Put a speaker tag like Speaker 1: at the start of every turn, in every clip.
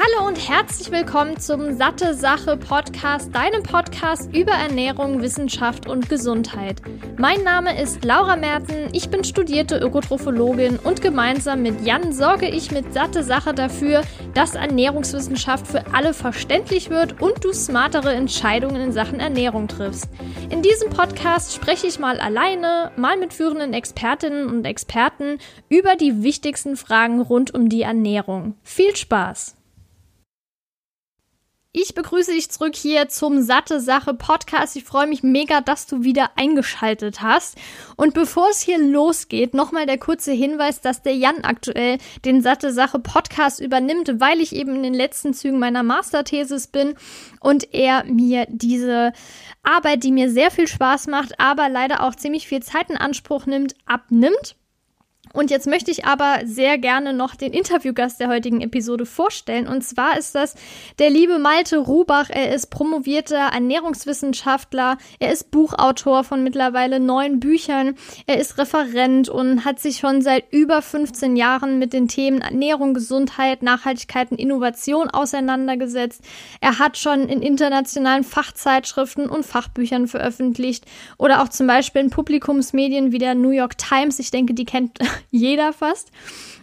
Speaker 1: Hallo und herzlich willkommen zum Satte Sache Podcast, deinem Podcast über Ernährung, Wissenschaft und Gesundheit. Mein Name ist Laura Merten, ich bin studierte Ökotrophologin und gemeinsam mit Jan sorge ich mit Satte Sache dafür, dass Ernährungswissenschaft für alle verständlich wird und du smartere Entscheidungen in Sachen Ernährung triffst. In diesem Podcast spreche ich mal alleine, mal mit führenden Expertinnen und Experten über die wichtigsten Fragen rund um die Ernährung. Viel Spaß! Ich begrüße dich zurück hier zum Satte Sache Podcast. Ich freue mich mega, dass du wieder eingeschaltet hast. Und bevor es hier losgeht, nochmal der kurze Hinweis, dass der Jan aktuell den Satte Sache Podcast übernimmt, weil ich eben in den letzten Zügen meiner Masterthesis bin und er mir diese Arbeit, die mir sehr viel Spaß macht, aber leider auch ziemlich viel Zeit in Anspruch nimmt, abnimmt. Und jetzt möchte ich aber sehr gerne noch den Interviewgast der heutigen Episode vorstellen. Und zwar ist das der liebe Malte Rubach. Er ist promovierter Ernährungswissenschaftler. Er ist Buchautor von mittlerweile neun Büchern. Er ist Referent und hat sich schon seit über 15 Jahren mit den Themen Ernährung, Gesundheit, Nachhaltigkeit und Innovation auseinandergesetzt. Er hat schon in internationalen Fachzeitschriften und Fachbüchern veröffentlicht oder auch zum Beispiel in Publikumsmedien wie der New York Times. Ich denke, die kennt jeder fast.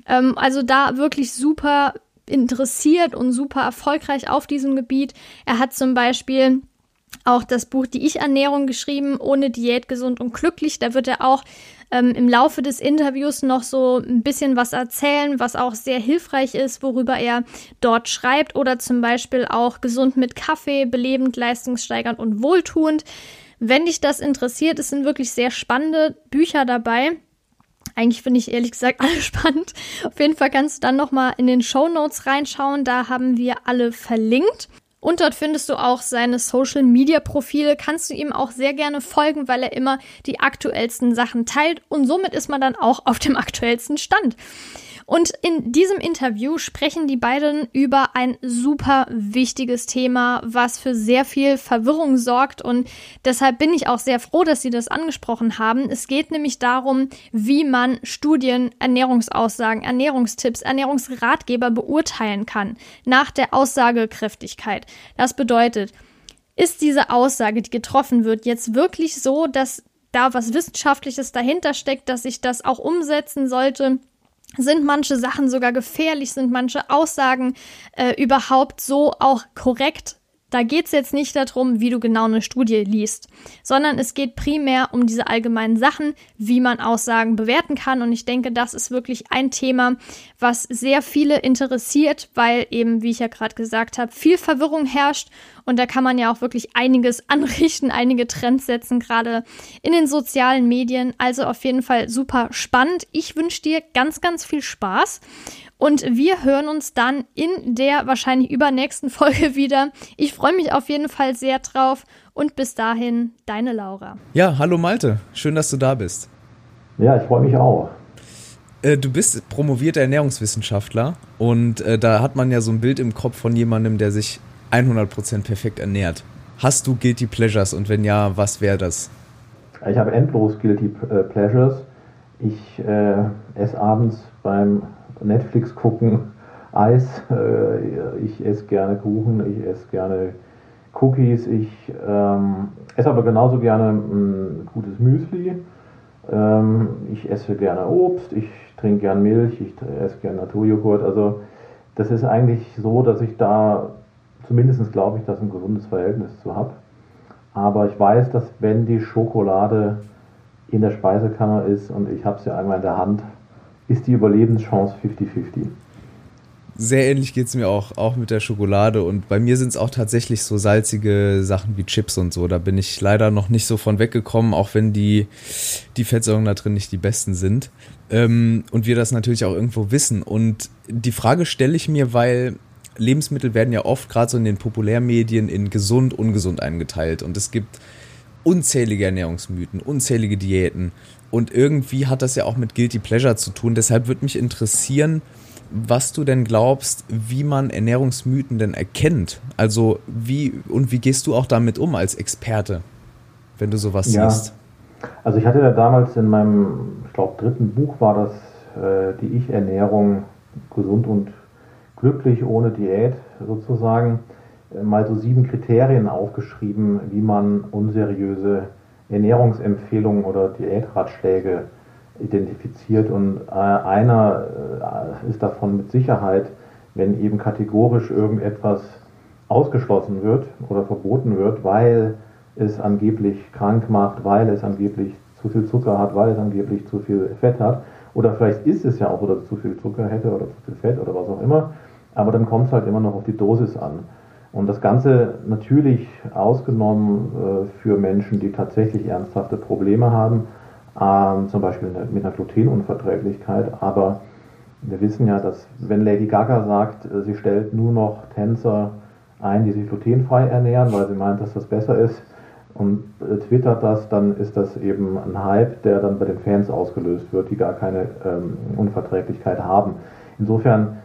Speaker 1: Ähm, also da wirklich super interessiert und super erfolgreich auf diesem Gebiet. Er hat zum Beispiel auch das Buch Die Ich-Ernährung geschrieben, ohne Diät, gesund und glücklich. Da wird er auch ähm, im Laufe des Interviews noch so ein bisschen was erzählen, was auch sehr hilfreich ist, worüber er dort schreibt. Oder zum Beispiel auch gesund mit Kaffee, belebend, leistungssteigernd und wohltuend. Wenn dich das interessiert, es sind wirklich sehr spannende Bücher dabei. Eigentlich finde ich ehrlich gesagt alle spannend. Auf jeden Fall kannst du dann nochmal in den Show Notes reinschauen. Da haben wir alle verlinkt. Und dort findest du auch seine Social Media Profile. Kannst du ihm auch sehr gerne folgen, weil er immer die aktuellsten Sachen teilt. Und somit ist man dann auch auf dem aktuellsten Stand. Und in diesem Interview sprechen die beiden über ein super wichtiges Thema, was für sehr viel Verwirrung sorgt. Und deshalb bin ich auch sehr froh, dass sie das angesprochen haben. Es geht nämlich darum, wie man Studien, Ernährungsaussagen, Ernährungstipps, Ernährungsratgeber beurteilen kann nach der Aussagekräftigkeit. Das bedeutet, ist diese Aussage, die getroffen wird, jetzt wirklich so, dass da was Wissenschaftliches dahinter steckt, dass ich das auch umsetzen sollte? Sind manche Sachen sogar gefährlich, sind manche Aussagen äh, überhaupt so auch korrekt da geht es jetzt nicht darum, wie du genau eine Studie liest, sondern es geht primär um diese allgemeinen Sachen, wie man Aussagen bewerten kann. Und ich denke, das ist wirklich ein Thema, was sehr viele interessiert, weil eben, wie ich ja gerade gesagt habe, viel Verwirrung herrscht. Und da kann man ja auch wirklich einiges anrichten, einige Trends setzen, gerade in den sozialen Medien. Also auf jeden Fall super spannend. Ich wünsche dir ganz, ganz viel Spaß. Und wir hören uns dann in der wahrscheinlich übernächsten Folge wieder. Ich freue mich auf jeden Fall sehr drauf. Und bis dahin, deine Laura.
Speaker 2: Ja, hallo Malte. Schön, dass du da bist.
Speaker 3: Ja, ich freue mich auch.
Speaker 2: Äh, du bist promovierter Ernährungswissenschaftler und äh, da hat man ja so ein Bild im Kopf von jemandem, der sich 100% perfekt ernährt. Hast du Guilty Pleasures und wenn ja, was wäre das?
Speaker 3: Ich habe endlos Guilty äh, Pleasures. Ich äh, esse abends beim Netflix gucken, Eis, äh, ich esse gerne Kuchen, ich esse gerne Cookies, ich ähm, esse aber genauso gerne ein gutes Müsli. Ähm, ich esse gerne Obst, ich trinke gerne Milch, ich esse gerne Naturjoghurt. Also das ist eigentlich so, dass ich da zumindest glaube ich, dass ein gesundes Verhältnis zu habe. Aber ich weiß, dass wenn die Schokolade in der Speisekammer ist und ich habe sie einmal in der Hand, ist die Überlebenschance 50-50.
Speaker 2: Sehr ähnlich geht es mir auch, auch mit der Schokolade. Und bei mir sind es auch tatsächlich so salzige Sachen wie Chips und so. Da bin ich leider noch nicht so von weggekommen, auch wenn die, die Fettsäuren da drin nicht die besten sind. Ähm, und wir das natürlich auch irgendwo wissen. Und die Frage stelle ich mir, weil Lebensmittel werden ja oft gerade so in den Populärmedien in gesund, ungesund eingeteilt. Und es gibt unzählige Ernährungsmythen, unzählige Diäten. Und irgendwie hat das ja auch mit Guilty Pleasure zu tun. Deshalb würde mich interessieren, was du denn glaubst, wie man Ernährungsmythen denn erkennt. Also wie und wie gehst du auch damit um als Experte, wenn du sowas ja. siehst?
Speaker 3: Also ich hatte ja damals in meinem, ich glaube, dritten Buch war das äh, die Ich-Ernährung gesund und glücklich ohne Diät sozusagen mal so sieben Kriterien aufgeschrieben, wie man unseriöse Ernährungsempfehlungen oder Diätratschläge identifiziert. Und äh, einer äh, ist davon mit Sicherheit, wenn eben kategorisch irgendetwas ausgeschlossen wird oder verboten wird, weil es angeblich krank macht, weil es angeblich zu viel Zucker hat, weil es angeblich zu viel Fett hat. Oder vielleicht ist es ja auch, oder zu viel Zucker hätte oder zu viel Fett oder was auch immer. Aber dann kommt es halt immer noch auf die Dosis an. Und das Ganze natürlich ausgenommen äh, für Menschen, die tatsächlich ernsthafte Probleme haben, ähm, zum Beispiel mit einer Glutenunverträglichkeit. Aber wir wissen ja, dass wenn Lady Gaga sagt, äh, sie stellt nur noch Tänzer ein, die sich glutenfrei ernähren, weil sie meint, dass das besser ist, und äh, twittert das, dann ist das eben ein Hype, der dann bei den Fans ausgelöst wird, die gar keine ähm, Unverträglichkeit haben. Insofern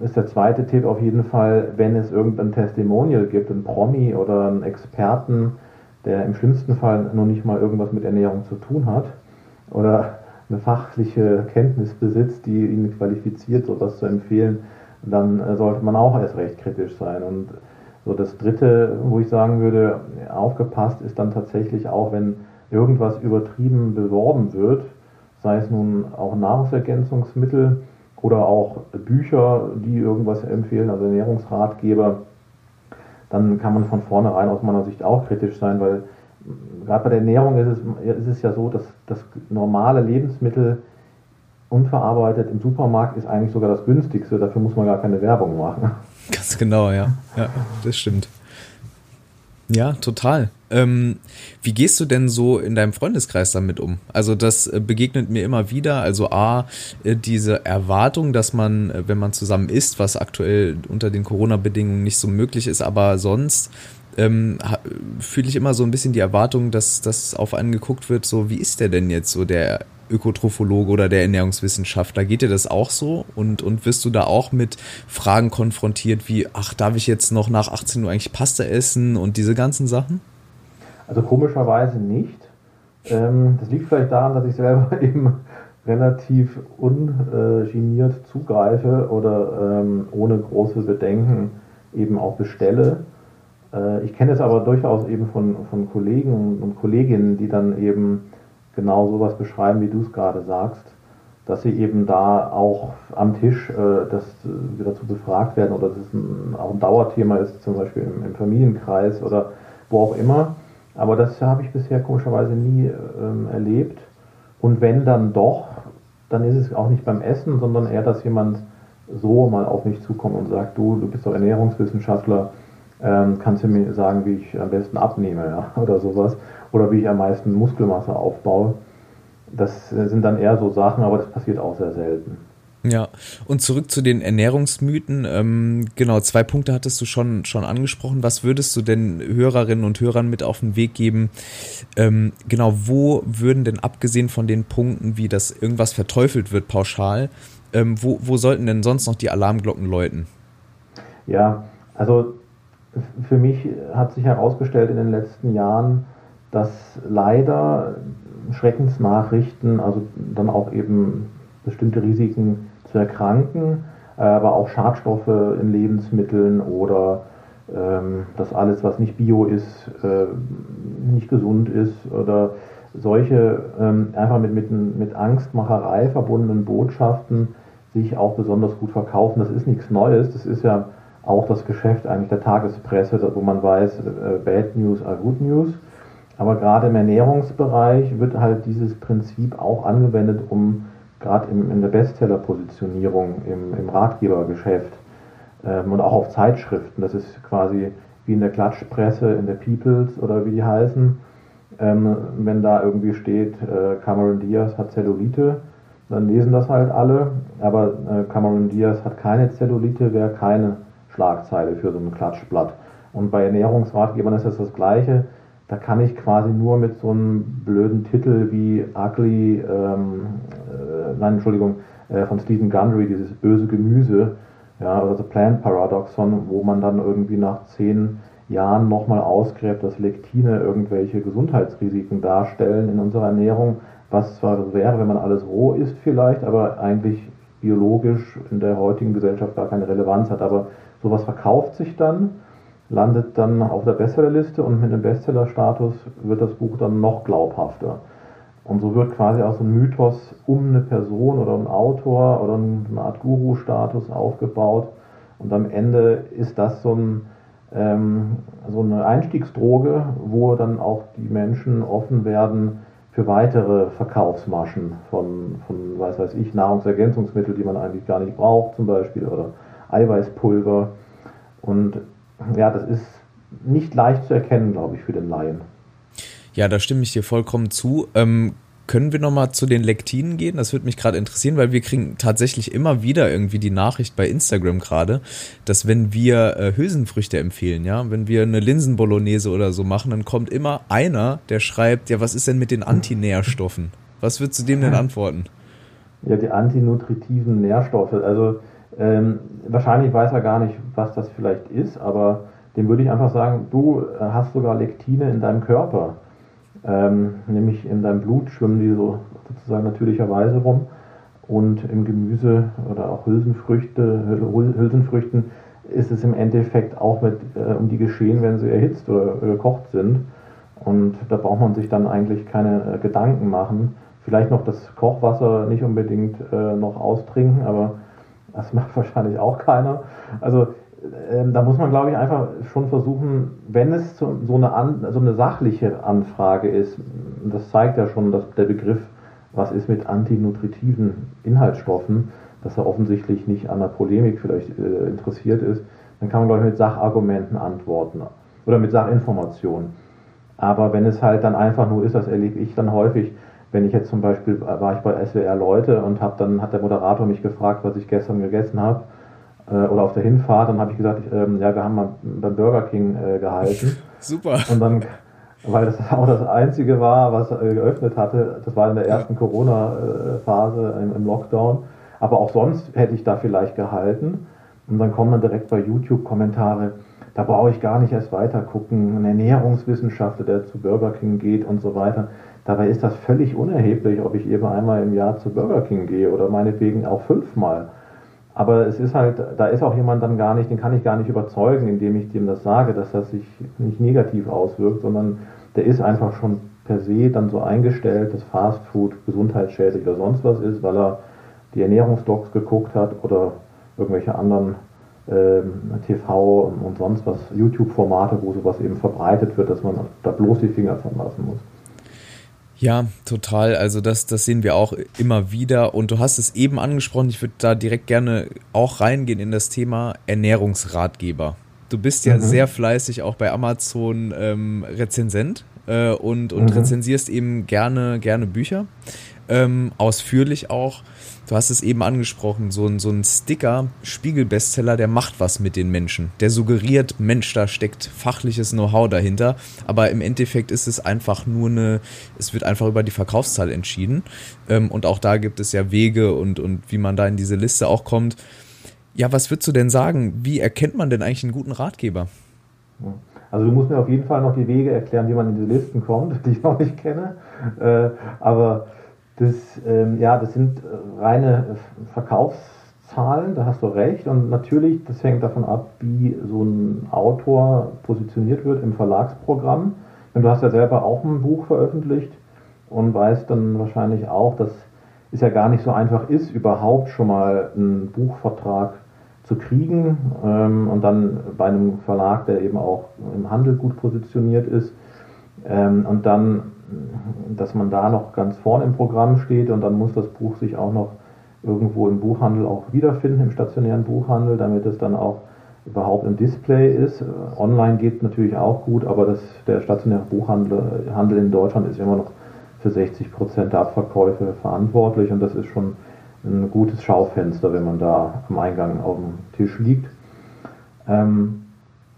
Speaker 3: ist der zweite Tipp auf jeden Fall, wenn es irgendein Testimonial gibt, ein Promi oder einen Experten, der im schlimmsten Fall noch nicht mal irgendwas mit Ernährung zu tun hat oder eine fachliche Kenntnis besitzt, die ihn qualifiziert, sowas zu empfehlen, dann äh, sollte man auch erst recht kritisch sein. Und so das dritte, wo ich sagen würde, aufgepasst ist dann tatsächlich auch, wenn irgendwas übertrieben beworben wird, sei es nun auch Nahrungsergänzungsmittel, oder auch Bücher, die irgendwas empfehlen, also Ernährungsratgeber, dann kann man von vornherein aus meiner Sicht auch kritisch sein, weil gerade bei der Ernährung ist es, ist es ja so, dass das normale Lebensmittel unverarbeitet im Supermarkt ist eigentlich sogar das günstigste, dafür muss man gar keine Werbung machen.
Speaker 2: Ganz genau, ja. Ja, das stimmt. Ja, total. Ähm, wie gehst du denn so in deinem Freundeskreis damit um? Also das äh, begegnet mir immer wieder. Also a äh, diese Erwartung, dass man, äh, wenn man zusammen isst, was aktuell unter den Corona-Bedingungen nicht so möglich ist, aber sonst ähm, fühle ich immer so ein bisschen die Erwartung, dass das auf einen geguckt wird. So wie ist der denn jetzt so der Ökotrophologe oder der Ernährungswissenschaftler. Geht dir das auch so? Und, und wirst du da auch mit Fragen konfrontiert wie, ach, darf ich jetzt noch nach 18 Uhr eigentlich Pasta essen und diese ganzen Sachen?
Speaker 3: Also komischerweise nicht. Ähm, das liegt vielleicht daran, dass ich selber eben relativ ungeniert zugreife oder ähm, ohne große Bedenken eben auch bestelle. Äh, ich kenne es aber durchaus eben von, von Kollegen und Kolleginnen, die dann eben genau sowas beschreiben, wie du es gerade sagst, dass sie eben da auch am Tisch äh, dass wir dazu befragt werden oder dass es ein, auch ein Dauerthema ist, zum Beispiel im, im, Familienkreis oder wo auch immer. Aber das habe ich bisher komischerweise nie ähm, erlebt. Und wenn dann doch, dann ist es auch nicht beim Essen, sondern eher, dass jemand so mal auf mich zukommt und sagt, du, du bist doch Ernährungswissenschaftler, ähm, kannst du mir sagen, wie ich am besten abnehme ja, oder sowas oder wie ich am meisten Muskelmasse aufbaue. Das sind dann eher so Sachen, aber das passiert auch sehr selten.
Speaker 2: Ja, und zurück zu den Ernährungsmythen. Ähm, genau, zwei Punkte hattest du schon, schon angesprochen. Was würdest du denn Hörerinnen und Hörern mit auf den Weg geben? Ähm, genau, wo würden denn abgesehen von den Punkten, wie das irgendwas verteufelt wird pauschal, ähm, wo, wo sollten denn sonst noch die Alarmglocken läuten?
Speaker 3: Ja, also für mich hat sich herausgestellt in den letzten Jahren, dass leider Schreckensnachrichten, also dann auch eben bestimmte Risiken zu erkranken, aber auch Schadstoffe in Lebensmitteln oder ähm, dass alles, was nicht bio ist, äh, nicht gesund ist oder solche ähm, einfach mit, mit, mit Angstmacherei verbundenen Botschaften sich auch besonders gut verkaufen. Das ist nichts Neues, das ist ja auch das Geschäft eigentlich der Tagespresse, wo man weiß, äh, Bad News are Good News. Aber gerade im Ernährungsbereich wird halt dieses Prinzip auch angewendet, um gerade in der Bestseller-Positionierung im, im Ratgebergeschäft ähm, und auch auf Zeitschriften, das ist quasi wie in der Klatschpresse, in der Peoples oder wie die heißen, ähm, wenn da irgendwie steht, äh, Cameron Diaz hat Zellulite, dann lesen das halt alle, aber äh, Cameron Diaz hat keine Zellulite, wäre keine Schlagzeile für so ein Klatschblatt. Und bei Ernährungsratgebern ist das das Gleiche. Da kann ich quasi nur mit so einem blöden Titel wie Ugly, ähm, äh, nein, Entschuldigung, äh, von Stephen Gundry, dieses böse Gemüse, ja, also Plant Paradoxon, wo man dann irgendwie nach zehn Jahren nochmal ausgräbt, dass Lektine irgendwelche Gesundheitsrisiken darstellen in unserer Ernährung, was zwar wäre, wenn man alles roh isst vielleicht, aber eigentlich biologisch in der heutigen Gesellschaft gar keine Relevanz hat. Aber sowas verkauft sich dann, landet dann auf der Bestsellerliste und mit dem Bestsellerstatus wird das Buch dann noch glaubhafter. Und so wird quasi auch so ein Mythos um eine Person oder einen Autor oder eine Art Guru-Status aufgebaut. Und am Ende ist das so, ein, ähm, so eine Einstiegsdroge, wo dann auch die Menschen offen werden für weitere Verkaufsmaschen von, von weiß weiß ich, Nahrungsergänzungsmittel, die man eigentlich gar nicht braucht, zum Beispiel, oder Eiweißpulver. Und ja, das ist nicht leicht zu erkennen, glaube ich, für den Laien.
Speaker 2: Ja, da stimme ich dir vollkommen zu. Ähm, können wir nochmal zu den Lektinen gehen? Das würde mich gerade interessieren, weil wir kriegen tatsächlich immer wieder irgendwie die Nachricht bei Instagram gerade, dass wenn wir äh, Hülsenfrüchte empfehlen, ja, wenn wir eine Linsenbolognese oder so machen, dann kommt immer einer, der schreibt, ja, was ist denn mit den Antinährstoffen? Was würdest du dem denn antworten?
Speaker 3: Ja, die antinutritiven Nährstoffe. Also ähm, wahrscheinlich weiß er gar nicht, was das vielleicht ist, aber dem würde ich einfach sagen, du äh, hast sogar Lektine in deinem Körper. Ähm, nämlich in deinem Blut schwimmen die so sozusagen natürlicherweise rum. Und im Gemüse oder auch Hülsenfrüchte, Hülsenfrüchten ist es im Endeffekt auch mit äh, um die geschehen, wenn sie erhitzt oder gekocht sind. Und da braucht man sich dann eigentlich keine äh, Gedanken machen. Vielleicht noch das Kochwasser nicht unbedingt äh, noch austrinken, aber das macht wahrscheinlich auch keiner. Also ähm, da muss man, glaube ich, einfach schon versuchen, wenn es so, eine, an, so eine sachliche Anfrage ist, das zeigt ja schon, dass der Begriff, was ist mit antinutritiven Inhaltsstoffen, dass er offensichtlich nicht an der Polemik vielleicht äh, interessiert ist, dann kann man, glaube ich, mit Sachargumenten antworten oder mit Sachinformationen. Aber wenn es halt dann einfach nur ist, das erlebe ich dann häufig, wenn ich jetzt zum Beispiel war ich bei SWR Leute und hab dann hat der Moderator mich gefragt, was ich gestern gegessen habe äh, oder auf der Hinfahrt, dann habe ich gesagt, ähm, ja, wir haben mal beim Burger King äh, gehalten.
Speaker 2: Super.
Speaker 3: Und dann, weil das auch das Einzige war, was äh, geöffnet hatte, das war in der ersten ja. Corona-Phase im, im Lockdown. Aber auch sonst hätte ich da vielleicht gehalten. Und dann kommen dann direkt bei YouTube Kommentare, da brauche ich gar nicht erst weiter gucken. Ein Ernährungswissenschaftler, der zu Burger King geht und so weiter. Dabei ist das völlig unerheblich, ob ich eben einmal im Jahr zu Burger King gehe oder meinetwegen auch fünfmal. Aber es ist halt, da ist auch jemand dann gar nicht, den kann ich gar nicht überzeugen, indem ich dem das sage, dass das sich nicht negativ auswirkt, sondern der ist einfach schon per se dann so eingestellt, dass Fast Food gesundheitsschädlich oder sonst was ist, weil er die Ernährungsdocs geguckt hat oder irgendwelche anderen ähm, TV und sonst was, YouTube-Formate, wo sowas eben verbreitet wird, dass man da bloß die Finger von lassen muss.
Speaker 2: Ja, total. Also das, das sehen wir auch immer wieder. Und du hast es eben angesprochen, ich würde da direkt gerne auch reingehen in das Thema Ernährungsratgeber. Du bist ja mhm. sehr fleißig auch bei Amazon ähm, Rezensent äh, und, und mhm. rezensierst eben gerne, gerne Bücher. Ähm, ausführlich auch. Du hast es eben angesprochen, so ein, so ein Sticker, Spiegel-Bestseller, der macht was mit den Menschen. Der suggeriert, Mensch, da steckt fachliches Know-how dahinter. Aber im Endeffekt ist es einfach nur eine, es wird einfach über die Verkaufszahl entschieden. Ähm, und auch da gibt es ja Wege und, und wie man da in diese Liste auch kommt. Ja, was würdest du denn sagen? Wie erkennt man denn eigentlich einen guten Ratgeber?
Speaker 3: Also du musst mir auf jeden Fall noch die Wege erklären, wie man in diese Listen kommt, die ich noch nicht kenne. Äh, aber das, ähm, ja, das sind äh, reine Verkaufszahlen, da hast du recht. Und natürlich, das hängt davon ab, wie so ein Autor positioniert wird im Verlagsprogramm. Und du hast ja selber auch ein Buch veröffentlicht und weißt dann wahrscheinlich auch, dass es ja gar nicht so einfach ist, überhaupt schon mal einen Buchvertrag zu kriegen ähm, und dann bei einem Verlag, der eben auch im Handel gut positioniert ist. Ähm, und dann dass man da noch ganz vorne im Programm steht und dann muss das Buch sich auch noch irgendwo im Buchhandel auch wiederfinden, im stationären Buchhandel, damit es dann auch überhaupt im Display ist. Online geht natürlich auch gut, aber das, der stationäre Buchhandel Handel in Deutschland ist immer noch für 60 Prozent der Abverkäufe verantwortlich und das ist schon ein gutes Schaufenster, wenn man da am Eingang auf dem Tisch liegt. Ähm,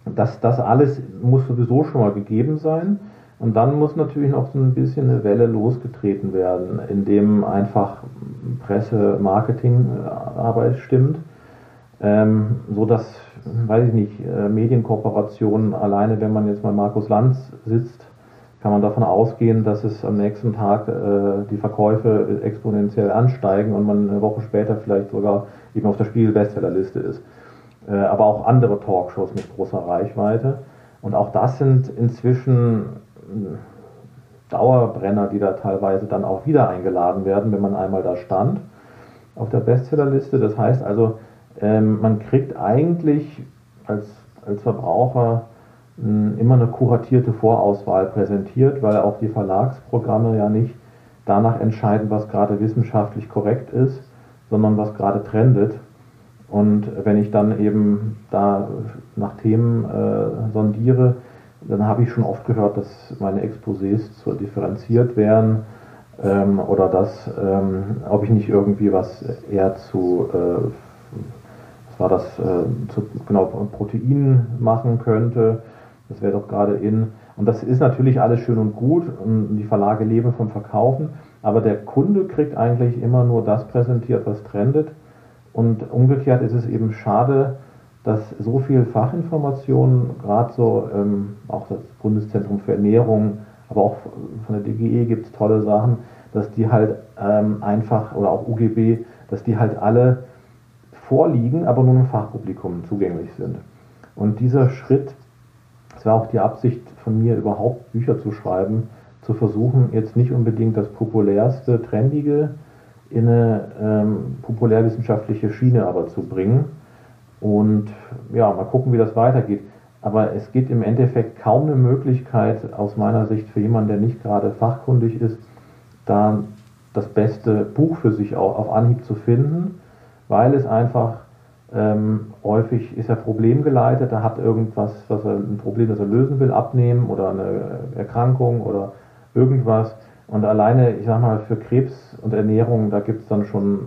Speaker 3: das, das alles muss sowieso schon mal gegeben sein. Und dann muss natürlich noch so ein bisschen eine Welle losgetreten werden, indem einfach Presse, Marketingarbeit stimmt, ähm, so dass, weiß ich nicht, äh, Medienkooperationen alleine, wenn man jetzt mal Markus Lanz sitzt, kann man davon ausgehen, dass es am nächsten Tag äh, die Verkäufe exponentiell ansteigen und man eine Woche später vielleicht sogar eben auf der Spiegel-Bestsellerliste ist. Äh, aber auch andere Talkshows mit großer Reichweite. Und auch das sind inzwischen äh, Dauerbrenner, die da teilweise dann auch wieder eingeladen werden, wenn man einmal da stand auf der Bestsellerliste. Das heißt also, ähm, man kriegt eigentlich als, als Verbraucher immer eine kuratierte Vorauswahl präsentiert, weil auch die Verlagsprogramme ja nicht danach entscheiden, was gerade wissenschaftlich korrekt ist, sondern was gerade trendet. Und wenn ich dann eben da nach Themen äh, sondiere, dann habe ich schon oft gehört, dass meine Exposés zu differenziert wären ähm, oder dass, ähm, ob ich nicht irgendwie was eher zu, äh, was war das, äh, zu genau Proteinen machen könnte das wäre doch gerade in. Und das ist natürlich alles schön und gut und die Verlage leben vom Verkaufen, aber der Kunde kriegt eigentlich immer nur das präsentiert, was trendet. Und umgekehrt ist es eben schade, dass so viel Fachinformationen, gerade so ähm, auch das Bundeszentrum für Ernährung, aber auch von der DGE gibt es tolle Sachen, dass die halt ähm, einfach, oder auch UGB, dass die halt alle vorliegen, aber nur im Fachpublikum zugänglich sind. Und dieser Schritt es war auch die Absicht von mir, überhaupt Bücher zu schreiben, zu versuchen, jetzt nicht unbedingt das populärste, trendige in eine ähm, populärwissenschaftliche Schiene aber zu bringen. Und ja, mal gucken, wie das weitergeht. Aber es gibt im Endeffekt kaum eine Möglichkeit aus meiner Sicht für jemanden, der nicht gerade fachkundig ist, da das beste Buch für sich auf Anhieb zu finden, weil es einfach ähm, häufig ist er problemgeleitet, er hat irgendwas, was er, ein Problem, das er lösen will, abnehmen oder eine Erkrankung oder irgendwas. Und alleine, ich sag mal, für Krebs und Ernährung, da gibt es dann schon,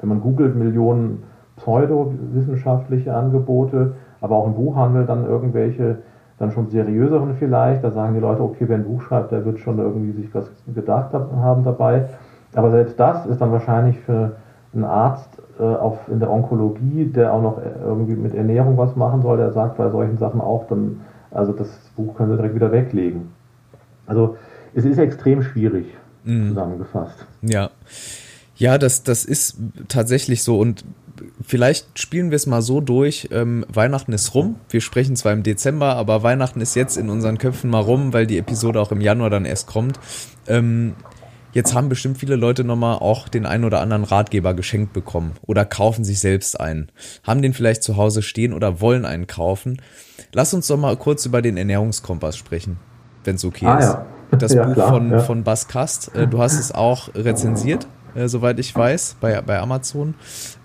Speaker 3: wenn man googelt, Millionen pseudowissenschaftliche Angebote, aber auch im Buchhandel dann irgendwelche, dann schon seriöseren vielleicht. Da sagen die Leute, okay, wer ein Buch schreibt, der wird schon irgendwie sich was gedacht haben dabei. Aber selbst das ist dann wahrscheinlich für einen Arzt äh, auf, in der Onkologie, der auch noch äh, irgendwie mit Ernährung was machen soll, der sagt bei solchen Sachen auch, dann, also das Buch können Sie direkt wieder weglegen. Also es ist extrem schwierig mhm. zusammengefasst.
Speaker 2: Ja. Ja, das, das ist tatsächlich so und vielleicht spielen wir es mal so durch. Ähm, Weihnachten ist rum. Wir sprechen zwar im Dezember, aber Weihnachten ist jetzt in unseren Köpfen mal rum, weil die Episode auch im Januar dann erst kommt. Ähm, Jetzt haben bestimmt viele Leute nochmal auch den einen oder anderen Ratgeber geschenkt bekommen oder kaufen sich selbst einen. Haben den vielleicht zu Hause stehen oder wollen einen kaufen. Lass uns doch mal kurz über den Ernährungskompass sprechen, wenn es okay ah, ist. Ja. Das ja, Buch klar, von, ja. von Bas Kast. Äh, du hast es auch rezensiert, äh, soweit ich weiß, bei, bei Amazon.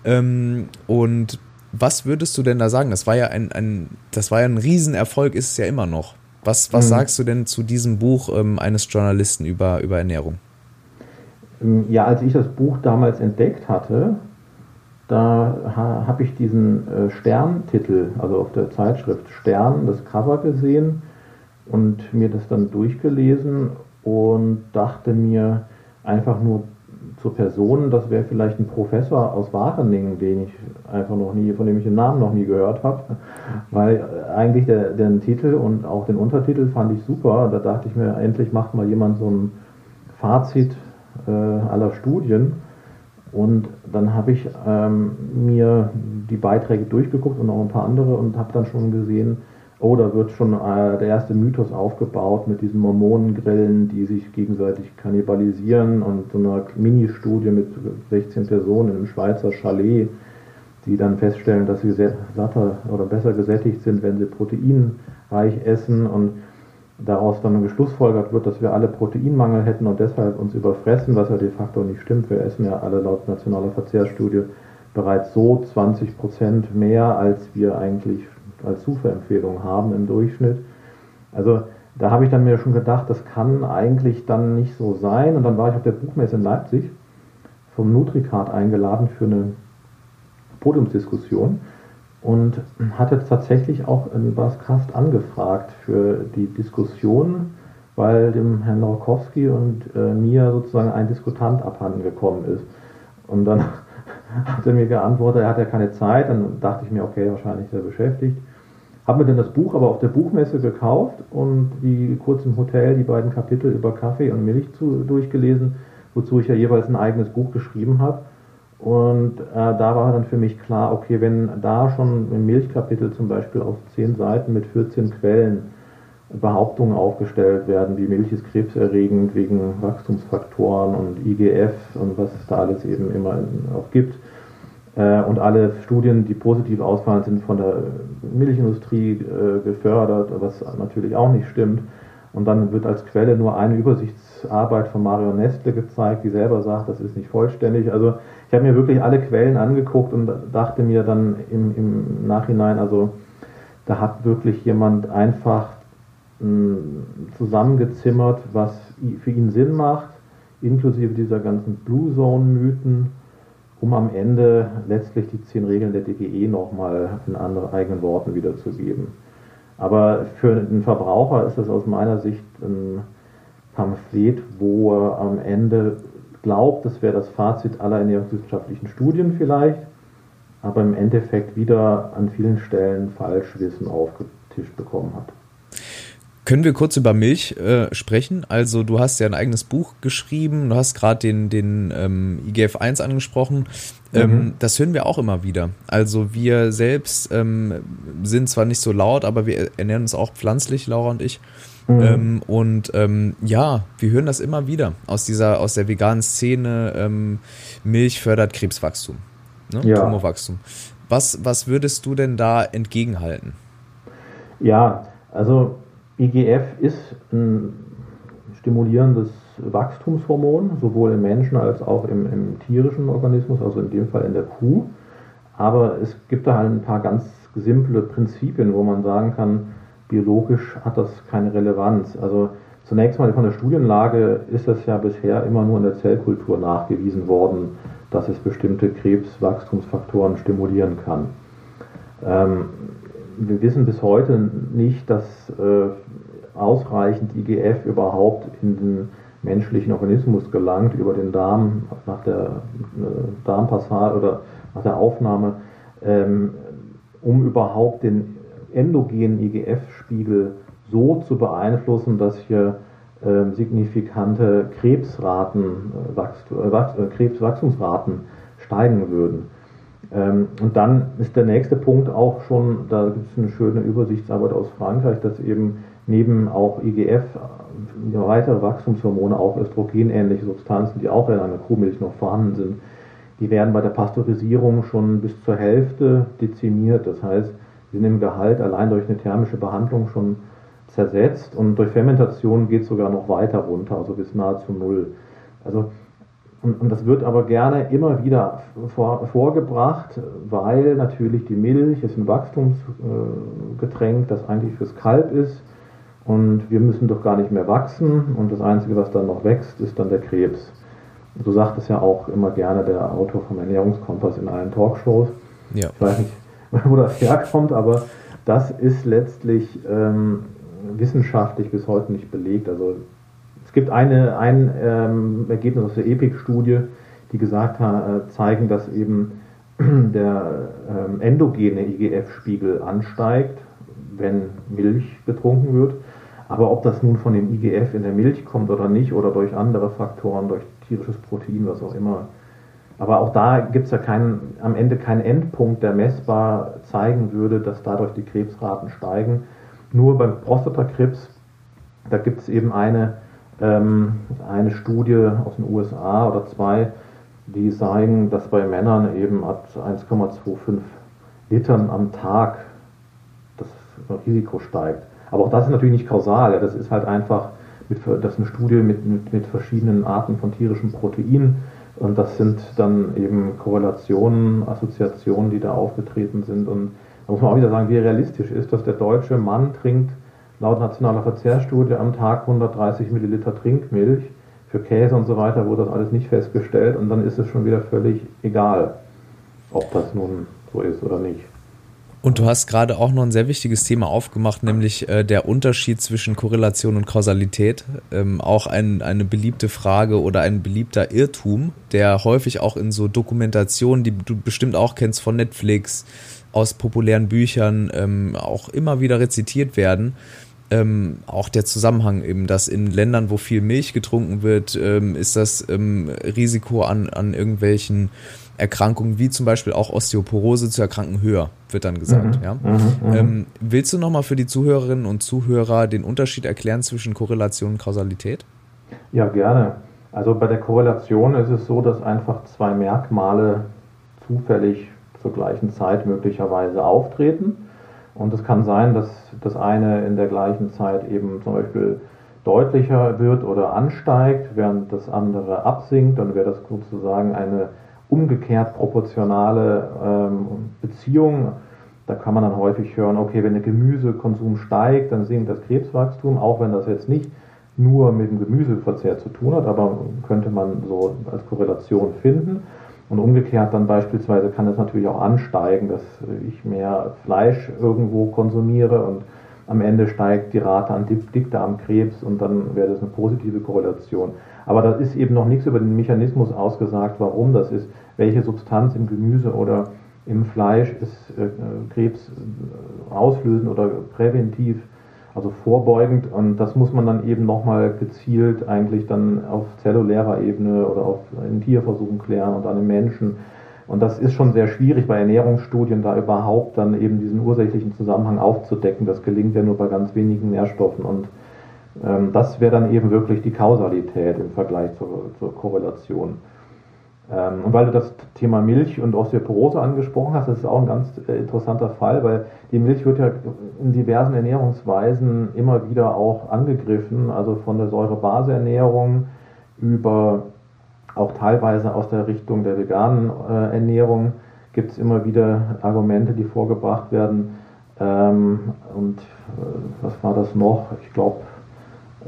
Speaker 2: Ähm, und was würdest du denn da sagen? Das war ja ein, ein, das war ja ein Riesenerfolg, ist es ja immer noch. Was, was mhm. sagst du denn zu diesem Buch ähm, eines Journalisten über, über Ernährung?
Speaker 3: Ähm, ja, als ich das Buch damals entdeckt hatte, da habe ich diesen äh, Sterntitel, also auf der Zeitschrift Stern, das Cover gesehen und mir das dann durchgelesen und dachte mir einfach nur zur Person, das wäre vielleicht ein Professor aus Wageningen, den ich einfach noch nie, von dem ich den Namen noch nie gehört habe, weil eigentlich der, den Titel und auch den Untertitel fand ich super. Da dachte ich mir, endlich macht mal jemand so ein Fazit äh, aller Studien. Und dann habe ich ähm, mir die Beiträge durchgeguckt und auch ein paar andere und habe dann schon gesehen, oh, da wird schon äh, der erste Mythos aufgebaut mit diesen Mormonengrillen, die sich gegenseitig kannibalisieren und so einer Mini-Studie mit 16 Personen im Schweizer Chalet, die dann feststellen, dass sie satter oder besser gesättigt sind, wenn sie proteinreich essen und daraus dann geschlussfolgert wird, dass wir alle Proteinmangel hätten und deshalb uns überfressen, was ja de facto nicht stimmt. Wir essen ja alle laut nationaler Verzehrstudie bereits so 20 Prozent mehr, als wir eigentlich als Zufuhrempfehlung haben im Durchschnitt. Also da habe ich dann mir schon gedacht, das kann eigentlich dann nicht so sein. Und dann war ich auf der Buchmesse in Leipzig vom Nutricard eingeladen für eine Podiumsdiskussion und hat jetzt tatsächlich auch in Baskast angefragt für die Diskussion, weil dem Herrn Laukowski und äh, mir sozusagen ein Diskutant abhanden gekommen ist. Und dann hat er mir geantwortet, er hat ja keine Zeit. Dann dachte ich mir, okay, wahrscheinlich ist er beschäftigt. Habe mir dann das Buch aber auf der Buchmesse gekauft und die kurz im Hotel die beiden Kapitel über Kaffee und Milch zu, durchgelesen, wozu ich ja jeweils ein eigenes Buch geschrieben habe. Und äh, da war dann für mich klar, okay, wenn da schon im Milchkapitel zum Beispiel auf zehn Seiten mit 14 Quellen Behauptungen aufgestellt werden, wie Milch ist krebserregend wegen Wachstumsfaktoren und IGF und was es da alles eben immer auch gibt, und alle Studien, die positiv ausfallen, sind von der Milchindustrie äh, gefördert, was natürlich auch nicht stimmt. Und dann wird als Quelle nur eine Übersichtsarbeit von Mario Nestle gezeigt, die selber sagt, das ist nicht vollständig. Also ich habe mir wirklich alle Quellen angeguckt und dachte mir dann im, im Nachhinein, also da hat wirklich jemand einfach zusammengezimmert, was für ihn Sinn macht, inklusive dieser ganzen Blue Zone-Mythen um am Ende letztlich die zehn Regeln der DGE nochmal in anderen eigenen Worten wiederzugeben. Aber für den Verbraucher ist das aus meiner Sicht ein Pamphlet, wo er am Ende glaubt, das wäre das Fazit aller ernährungswissenschaftlichen Studien vielleicht, aber im Endeffekt wieder an vielen Stellen Falschwissen aufgetischt bekommen hat.
Speaker 2: Können wir kurz über Milch äh, sprechen? Also du hast ja ein eigenes Buch geschrieben, du hast gerade den, den ähm, IGF-1 angesprochen. Ähm, mhm. Das hören wir auch immer wieder. Also wir selbst ähm, sind zwar nicht so laut, aber wir ernähren uns auch pflanzlich, Laura und ich. Mhm. Ähm, und ähm, ja, wir hören das immer wieder aus dieser, aus der veganen Szene. Ähm, Milch fördert Krebswachstum, ne? ja. Tumorwachstum. Was, was würdest du denn da entgegenhalten?
Speaker 3: Ja, also IGF ist ein stimulierendes Wachstumshormon, sowohl im Menschen als auch im, im, tierischen Organismus, also in dem Fall in der Kuh. Aber es gibt da halt ein paar ganz simple Prinzipien, wo man sagen kann, biologisch hat das keine Relevanz. Also zunächst mal von der Studienlage ist es ja bisher immer nur in der Zellkultur nachgewiesen worden, dass es bestimmte Krebswachstumsfaktoren stimulieren kann. Ähm, wir wissen bis heute nicht, dass äh, ausreichend IGF überhaupt in den menschlichen Organismus gelangt über den Darm nach der äh, Darmpassage oder nach der Aufnahme, ähm, um überhaupt den endogenen IGF-Spiegel so zu beeinflussen, dass hier äh, signifikante Krebsraten, äh, Wachst äh, Krebswachstumsraten steigen würden. Ähm, und dann ist der nächste Punkt auch schon, da gibt es eine schöne Übersichtsarbeit aus Frankreich, dass eben neben auch IGF weitere Wachstumshormone, auch östrogenähnliche Substanzen, die auch in einer Kuhmilch noch vorhanden sind, die werden bei der Pasteurisierung schon bis zur Hälfte dezimiert. Das heißt, sie sind im Gehalt allein durch eine thermische Behandlung schon zersetzt und durch Fermentation geht es sogar noch weiter runter, also bis nahezu null. Also und, und, das wird aber gerne immer wieder vor, vorgebracht, weil natürlich die Milch ist ein Wachstumsgetränk, das eigentlich fürs Kalb ist. Und wir müssen doch gar nicht mehr wachsen. Und das Einzige, was dann noch wächst, ist dann der Krebs. So sagt es ja auch immer gerne der Autor vom Ernährungskompass in allen Talkshows. Ja. Ich weiß nicht, wo das herkommt, aber das ist letztlich ähm, wissenschaftlich bis heute nicht belegt. Also gibt eine, ein ähm, Ergebnis aus der EPIC-Studie, die gesagt hat, äh, zeigen, dass eben der ähm, endogene IGF-Spiegel ansteigt, wenn Milch getrunken wird. Aber ob das nun von dem IGF in der Milch kommt oder nicht, oder durch andere Faktoren, durch tierisches Protein, was auch immer. Aber auch da gibt es ja keinen, am Ende keinen Endpunkt, der messbar zeigen würde, dass dadurch die Krebsraten steigen. Nur beim Prostatakrebs, da gibt es eben eine ähm, eine Studie aus den USA oder zwei, die zeigen, dass bei Männern eben ab 1,25 Litern am Tag das Risiko steigt. Aber auch das ist natürlich nicht kausal. Das ist halt einfach mit, das ist eine Studie mit, mit, mit verschiedenen Arten von tierischen Proteinen. Und das sind dann eben Korrelationen, Assoziationen, die da aufgetreten sind. Und da muss man auch wieder sagen, wie realistisch ist das. Der deutsche Mann trinkt laut nationaler Verzehrstudie am Tag 130 Milliliter Trinkmilch. Für Käse und so weiter wurde das alles nicht festgestellt und dann ist es schon wieder völlig egal, ob das nun so ist oder nicht.
Speaker 2: Und du hast gerade auch noch ein sehr wichtiges Thema aufgemacht, nämlich äh, der Unterschied zwischen Korrelation und Kausalität. Ähm, auch ein, eine beliebte Frage oder ein beliebter Irrtum, der häufig auch in so Dokumentationen, die du bestimmt auch kennst von Netflix, aus populären Büchern ähm, auch immer wieder rezitiert werden. Ähm, auch der Zusammenhang eben, dass in Ländern, wo viel Milch getrunken wird, ähm, ist das ähm, Risiko an, an irgendwelchen Erkrankungen wie zum Beispiel auch Osteoporose zu erkranken höher, wird dann gesagt. Mhm, ja? Mhm, mhm. ähm, willst du nochmal für die Zuhörerinnen und Zuhörer den Unterschied erklären zwischen Korrelation und Kausalität?
Speaker 3: Ja, gerne. Also bei der Korrelation ist es so, dass einfach zwei Merkmale zufällig zur gleichen Zeit möglicherweise auftreten. Und es kann sein, dass das eine in der gleichen Zeit eben zum Beispiel deutlicher wird oder ansteigt, während das andere absinkt. Dann wäre das sozusagen eine umgekehrt proportionale ähm, Beziehung. Da kann man dann häufig hören, okay, wenn der Gemüsekonsum steigt, dann sinkt das Krebswachstum, auch wenn das jetzt nicht nur mit dem Gemüseverzehr zu tun hat, aber könnte man so als Korrelation finden. Und umgekehrt dann beispielsweise kann es natürlich auch ansteigen, dass ich mehr Fleisch irgendwo konsumiere und am Ende steigt die Rate an Dickdarmkrebs und dann wäre das eine positive Korrelation. Aber da ist eben noch nichts über den Mechanismus ausgesagt, warum das ist, welche Substanz im Gemüse oder im Fleisch ist äh, Krebs äh, auslösen oder präventiv also vorbeugend. Und das muss man dann eben nochmal gezielt eigentlich dann auf zellulärer Ebene oder auf in Tierversuchen klären und dann im Menschen. Und das ist schon sehr schwierig bei Ernährungsstudien, da überhaupt dann eben diesen ursächlichen Zusammenhang aufzudecken. Das gelingt ja nur bei ganz wenigen Nährstoffen. Und ähm, das wäre dann eben wirklich die Kausalität im Vergleich zur, zur Korrelation. Ähm, und weil du das Thema Milch und Osteoporose angesprochen hast, das ist auch ein ganz äh, interessanter Fall, weil die Milch wird ja in diversen Ernährungsweisen immer wieder auch angegriffen, also von der Säurebaseernährung über auch teilweise aus der Richtung der veganen äh, Ernährung gibt es immer wieder Argumente, die vorgebracht werden. Ähm, und äh, was war das noch? Ich glaube,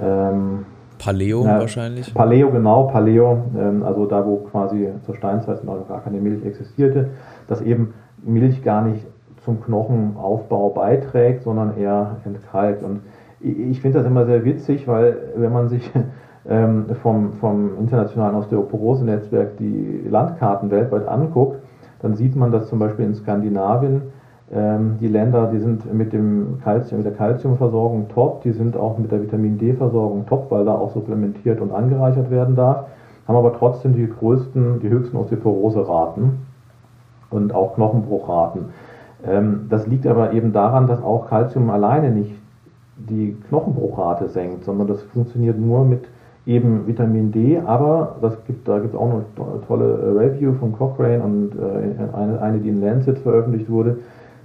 Speaker 2: ähm, Paleo ja, wahrscheinlich.
Speaker 3: Paleo, genau, Paleo, ähm, also da, wo quasi zur Steinzeit noch gar keine Milch existierte, dass eben Milch gar nicht zum Knochenaufbau beiträgt, sondern eher entkalkt. Und ich finde das immer sehr witzig, weil wenn man sich ähm, vom, vom internationalen Osteoporose-Netzwerk die Landkarten weltweit anguckt, dann sieht man, dass zum Beispiel in Skandinavien die Länder, die sind mit, dem Calcium, mit der Kalziumversorgung top, die sind auch mit der Vitamin D-Versorgung top, weil da auch supplementiert und angereichert werden darf, haben aber trotzdem die größten, die höchsten Osteoporose-Raten und auch Knochenbruchraten. Ähm, das liegt aber eben daran, dass auch Kalzium alleine nicht die Knochenbruchrate senkt, sondern das funktioniert nur mit eben Vitamin D, aber das gibt, da gibt es auch eine tolle Review von Cochrane und äh, eine, eine, die in Lancet veröffentlicht wurde,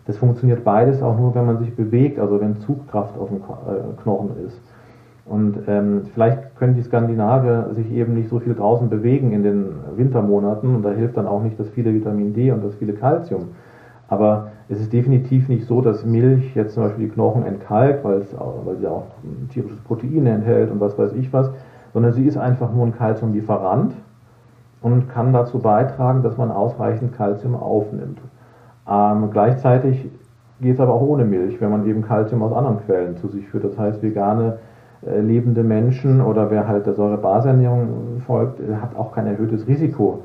Speaker 3: das funktioniert beides auch nur, wenn man sich bewegt, also wenn Zugkraft auf dem äh, Knochen ist. Und ähm, vielleicht können die Skandinavier sich eben nicht so viel draußen bewegen in den Wintermonaten und da hilft dann auch nicht das viele Vitamin D und das viele Calcium. Aber es ist definitiv nicht so, dass Milch jetzt zum Beispiel die Knochen entkalkt, weil, sie auch tierisches Protein enthält und was weiß ich was, sondern sie ist einfach nur ein Calciumlieferant und kann dazu beitragen, dass man ausreichend Calcium aufnimmt. Ähm, gleichzeitig geht es aber auch ohne Milch, wenn man eben Kalzium aus anderen Quellen zu sich führt. Das heißt, vegane äh, lebende Menschen oder wer halt der Säurebasernährung folgt, hat auch kein erhöhtes Risiko,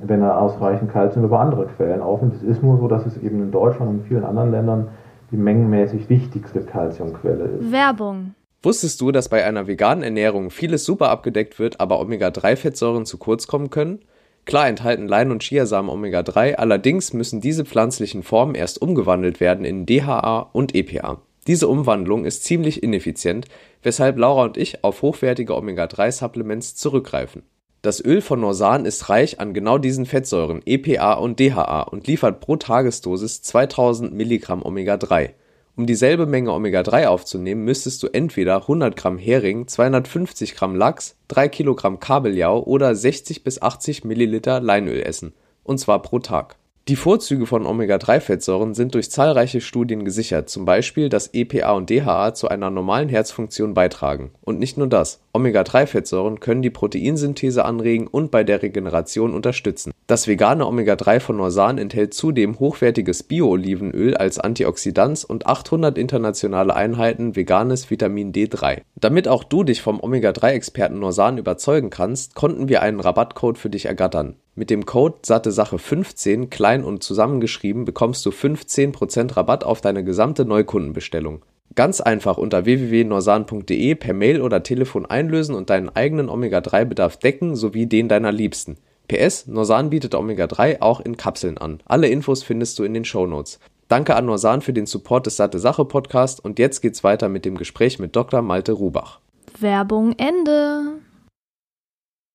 Speaker 3: wenn er ausreichend Kalzium über andere Quellen aufnimmt. Es ist nur so, dass es eben in Deutschland und vielen anderen Ländern die mengenmäßig wichtigste Kalziumquelle ist.
Speaker 1: Werbung.
Speaker 2: Wusstest du, dass bei einer veganen Ernährung vieles super abgedeckt wird, aber Omega-3-Fettsäuren zu kurz kommen können? Klar enthalten Lein und Chiasamen Omega-3, allerdings müssen diese pflanzlichen Formen erst umgewandelt werden in DHA und EPA. Diese Umwandlung ist ziemlich ineffizient, weshalb Laura und ich auf hochwertige Omega-3-Supplements zurückgreifen. Das Öl von Norsan ist reich an genau diesen Fettsäuren EPA und DHA und liefert pro Tagesdosis 2000 Milligramm Omega-3. Um dieselbe Menge Omega-3 aufzunehmen, müsstest du entweder 100 Gramm Hering, 250 Gramm Lachs, 3 Kilogramm Kabeljau oder 60 bis 80 Milliliter Leinöl essen, und zwar pro Tag die Vorzüge von Omega-3-Fettsäuren sind durch zahlreiche Studien gesichert, zum Beispiel, dass EPA und DHA zu einer normalen Herzfunktion beitragen. Und nicht nur das, Omega-3-Fettsäuren können die Proteinsynthese anregen und bei der Regeneration unterstützen. Das vegane Omega-3 von Norsan enthält zudem hochwertiges Bio-Olivenöl als Antioxidans und 800 internationale Einheiten veganes Vitamin D3. Damit auch du dich vom Omega-3-Experten Norsan überzeugen kannst, konnten wir einen Rabattcode für dich ergattern.
Speaker 4: Mit dem Code SatteSache15 klein und zusammengeschrieben bekommst du 15% Rabatt auf deine gesamte Neukundenbestellung. Ganz einfach unter www.norsan.de per Mail oder Telefon einlösen und deinen eigenen Omega-3-Bedarf decken sowie den deiner Liebsten. PS, Norsan bietet Omega-3 auch in Kapseln an. Alle Infos findest du in den Shownotes. Danke an Norsan für den Support des Satte Sache Podcast und jetzt geht's weiter mit dem Gespräch mit Dr. Malte Rubach.
Speaker 1: Werbung Ende.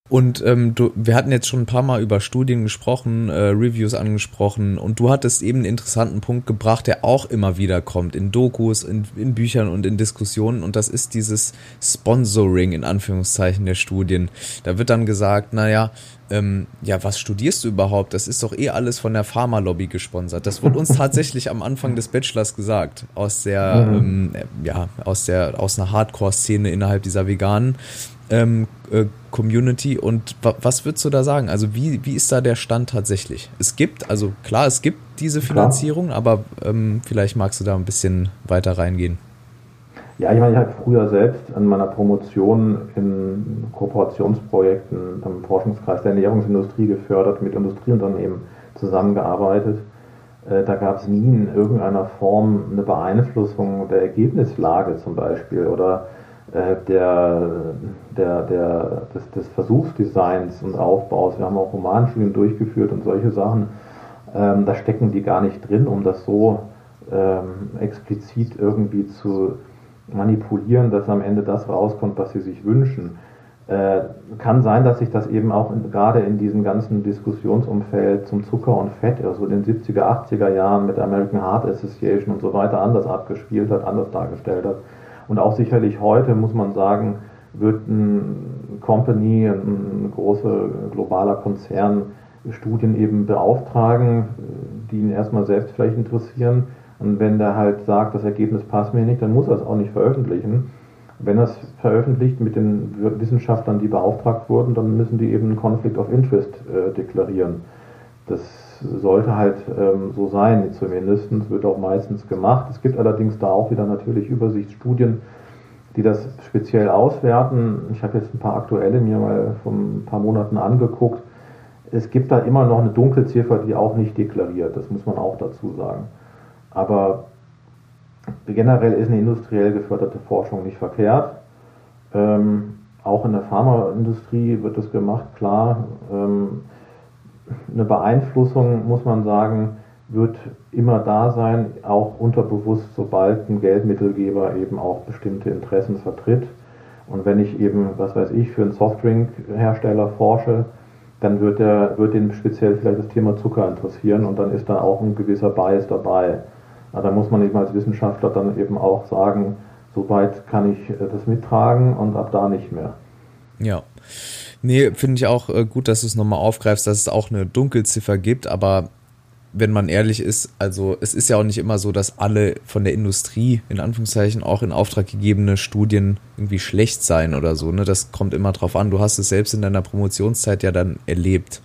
Speaker 2: Und ähm, du, wir hatten jetzt schon ein paar Mal über Studien gesprochen, äh, Reviews angesprochen und du hattest eben einen interessanten Punkt gebracht, der auch immer wieder kommt in Dokus, in, in Büchern und in Diskussionen und das ist dieses Sponsoring in Anführungszeichen der Studien. Da wird dann gesagt, naja, ähm, ja, was studierst du überhaupt? Das ist doch eh alles von der Pharmalobby gesponsert. Das wurde uns tatsächlich am Anfang des Bachelors gesagt, aus der, mhm. ähm, ja, aus der, aus einer Hardcore-Szene innerhalb dieser veganen ähm, äh, Community und was würdest du da sagen? Also wie, wie ist da der Stand tatsächlich? Es gibt, also klar, es gibt diese Finanzierung, klar. aber ähm, vielleicht magst du da ein bisschen weiter reingehen.
Speaker 3: Ja, ich meine, ich habe früher selbst an meiner Promotion in Kooperationsprojekten am Forschungskreis der Ernährungsindustrie gefördert, mit Industrieunternehmen zusammengearbeitet. Äh, da gab es nie in irgendeiner Form eine Beeinflussung der Ergebnislage zum Beispiel oder äh, der, der, der, des, des Versuchsdesigns und Aufbaus. Wir haben auch Romanstudien durchgeführt und solche Sachen. Ähm, da stecken die gar nicht drin, um das so ähm, explizit irgendwie zu manipulieren, dass am Ende das rauskommt, was sie sich wünschen. Äh, kann sein, dass sich das eben auch gerade in diesem ganzen Diskussionsumfeld zum Zucker und Fett, also in den 70er, 80er Jahren mit der American Heart Association und so weiter anders abgespielt hat, anders dargestellt hat. Und auch sicherlich heute, muss man sagen, wird ein Company, ein großer globaler Konzern Studien eben beauftragen, die ihn erstmal selbst vielleicht interessieren. Und wenn der halt sagt, das Ergebnis passt mir nicht, dann muss er es auch nicht veröffentlichen. Wenn er es veröffentlicht mit den Wissenschaftlern, die beauftragt wurden, dann müssen die eben einen Conflict of Interest äh, deklarieren. Das sollte halt ähm, so sein, zumindest. Wird auch meistens gemacht. Es gibt allerdings da auch wieder natürlich Übersichtsstudien, die das speziell auswerten. Ich habe jetzt ein paar aktuelle mir mal vor ein paar Monaten angeguckt. Es gibt da immer noch eine Dunkelziffer, die auch nicht deklariert. Das muss man auch dazu sagen. Aber generell ist eine industriell geförderte Forschung nicht verkehrt. Ähm, auch in der Pharmaindustrie wird das gemacht, klar. Ähm, eine Beeinflussung, muss man sagen, wird immer da sein, auch unterbewusst, sobald ein Geldmittelgeber eben auch bestimmte Interessen vertritt. Und wenn ich eben, was weiß ich, für einen Softdrinkhersteller forsche, dann wird, der, wird den speziell vielleicht das Thema Zucker interessieren und dann ist da auch ein gewisser Bias dabei. da muss man eben als Wissenschaftler dann eben auch sagen, soweit kann ich das mittragen und ab da nicht mehr.
Speaker 2: Ja. Nee, finde ich auch äh, gut, dass du es nochmal aufgreifst, dass es auch eine Dunkelziffer gibt, aber wenn man ehrlich ist, also es ist ja auch nicht immer so, dass alle von der Industrie in Anführungszeichen auch in Auftrag gegebene Studien irgendwie schlecht sein oder so. Ne? Das kommt immer drauf an. Du hast es selbst in deiner Promotionszeit ja dann erlebt.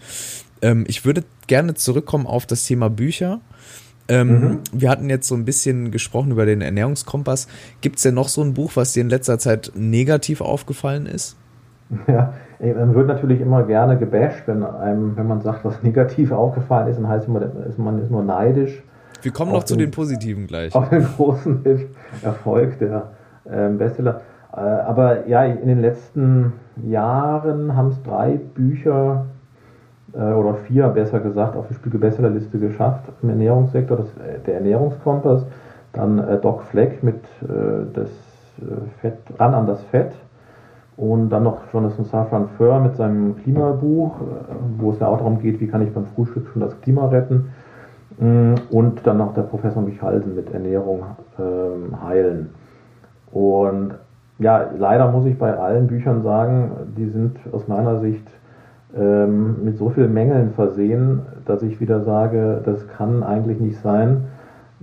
Speaker 2: Ähm, ich würde gerne zurückkommen auf das Thema Bücher. Ähm, mhm. Wir hatten jetzt so ein bisschen gesprochen über den Ernährungskompass. Gibt es denn noch so ein Buch, was dir in letzter Zeit negativ aufgefallen ist?
Speaker 3: Ja, man wird natürlich immer gerne gebasht, wenn einem, wenn man sagt, was negativ aufgefallen ist, dann heißt immer, man ist nur neidisch.
Speaker 2: Wir kommen noch zu den, den positiven gleich.
Speaker 3: Auf den großen Erfolg der äh, Bestseller. Äh, aber ja, in den letzten Jahren haben es drei Bücher äh, oder vier besser gesagt auf die Spiegel-Bestsellerliste geschafft im Ernährungssektor. Das, äh, der Ernährungskompass, dann äh, Doc Fleck mit äh, das Fett, ran an das Fett und dann noch Jonathan Safran Foer mit seinem Klimabuch, wo es ja auch darum geht, wie kann ich beim Frühstück schon das Klima retten. Mm, und dann noch der Professor Michalsen mit Ernährung ähm, heilen. Und ja, leider muss ich bei allen Büchern sagen, die sind aus meiner Sicht ähm, mit so vielen Mängeln versehen, dass ich wieder sage, das kann eigentlich nicht sein,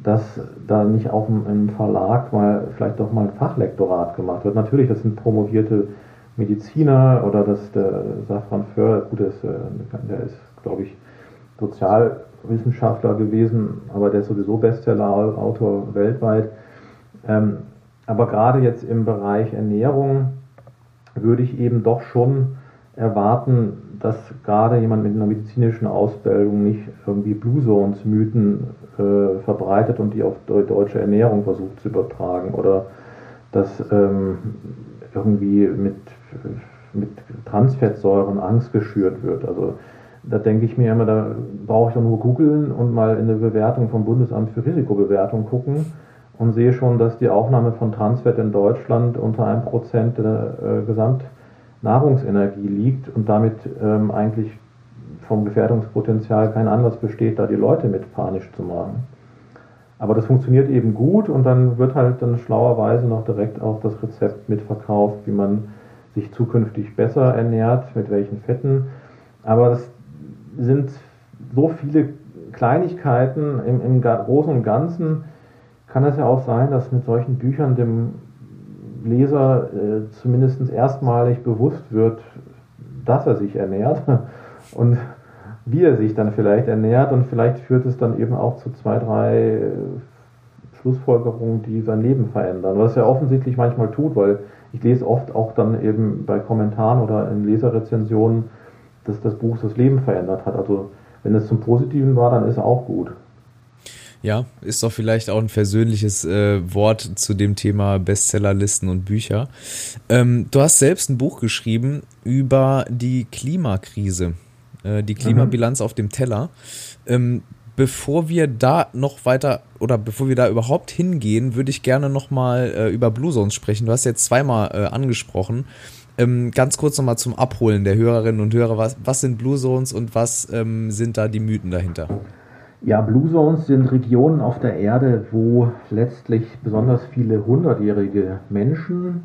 Speaker 3: dass da nicht auch im Verlag mal vielleicht doch mal ein Fachlektorat gemacht wird. Natürlich, das sind promovierte Mediziner oder dass der Safran Föhr, gut, der ist, äh, der ist glaube ich, Sozialwissenschaftler gewesen, aber der ist sowieso Bestseller-Autor weltweit. Ähm, aber gerade jetzt im Bereich Ernährung würde ich eben doch schon erwarten, dass gerade jemand mit einer medizinischen Ausbildung nicht irgendwie Blue Zones Mythen äh, verbreitet und die auf deutsche Ernährung versucht zu übertragen oder dass ähm, irgendwie mit, mit Transfettsäuren Angst geschürt wird. Also da denke ich mir immer, da brauche ich doch nur googeln und mal in eine Bewertung vom Bundesamt für Risikobewertung gucken und sehe schon, dass die Aufnahme von Transfett in Deutschland unter einem Prozent der äh, Gesamtnahrungsenergie liegt und damit ähm, eigentlich vom Gefährdungspotenzial kein Anlass besteht, da die Leute mit panisch zu machen. Aber das funktioniert eben gut und dann wird halt dann schlauerweise noch direkt auch das Rezept mitverkauft, wie man sich zukünftig besser ernährt, mit welchen Fetten. Aber es sind so viele Kleinigkeiten im, im Großen und Ganzen, kann es ja auch sein, dass mit solchen Büchern dem Leser äh, zumindest erstmalig bewusst wird, dass er sich ernährt und wie er sich dann vielleicht ernährt und vielleicht führt es dann eben auch zu zwei, drei äh, Schlussfolgerungen, die sein Leben verändern. Was ja offensichtlich manchmal tut, weil ich lese oft auch dann eben bei Kommentaren oder in Leserrezensionen, dass das Buch das Leben verändert hat. Also wenn es zum Positiven war, dann ist auch gut.
Speaker 2: Ja, ist doch vielleicht auch ein versöhnliches äh, Wort zu dem Thema Bestsellerlisten und Bücher. Ähm, du hast selbst ein Buch geschrieben über die Klimakrise, äh, die Klimabilanz mhm. auf dem Teller. Ähm, bevor wir da noch weiter oder bevor wir da überhaupt hingehen, würde ich gerne nochmal äh, über Blue Zones sprechen. Du hast jetzt zweimal äh, angesprochen. Ähm, ganz kurz nochmal zum Abholen der Hörerinnen und Hörer. Was, was sind Blue Zones und was ähm, sind da die Mythen dahinter?
Speaker 3: Ja, Blue Zones sind Regionen auf der Erde, wo letztlich besonders viele hundertjährige Menschen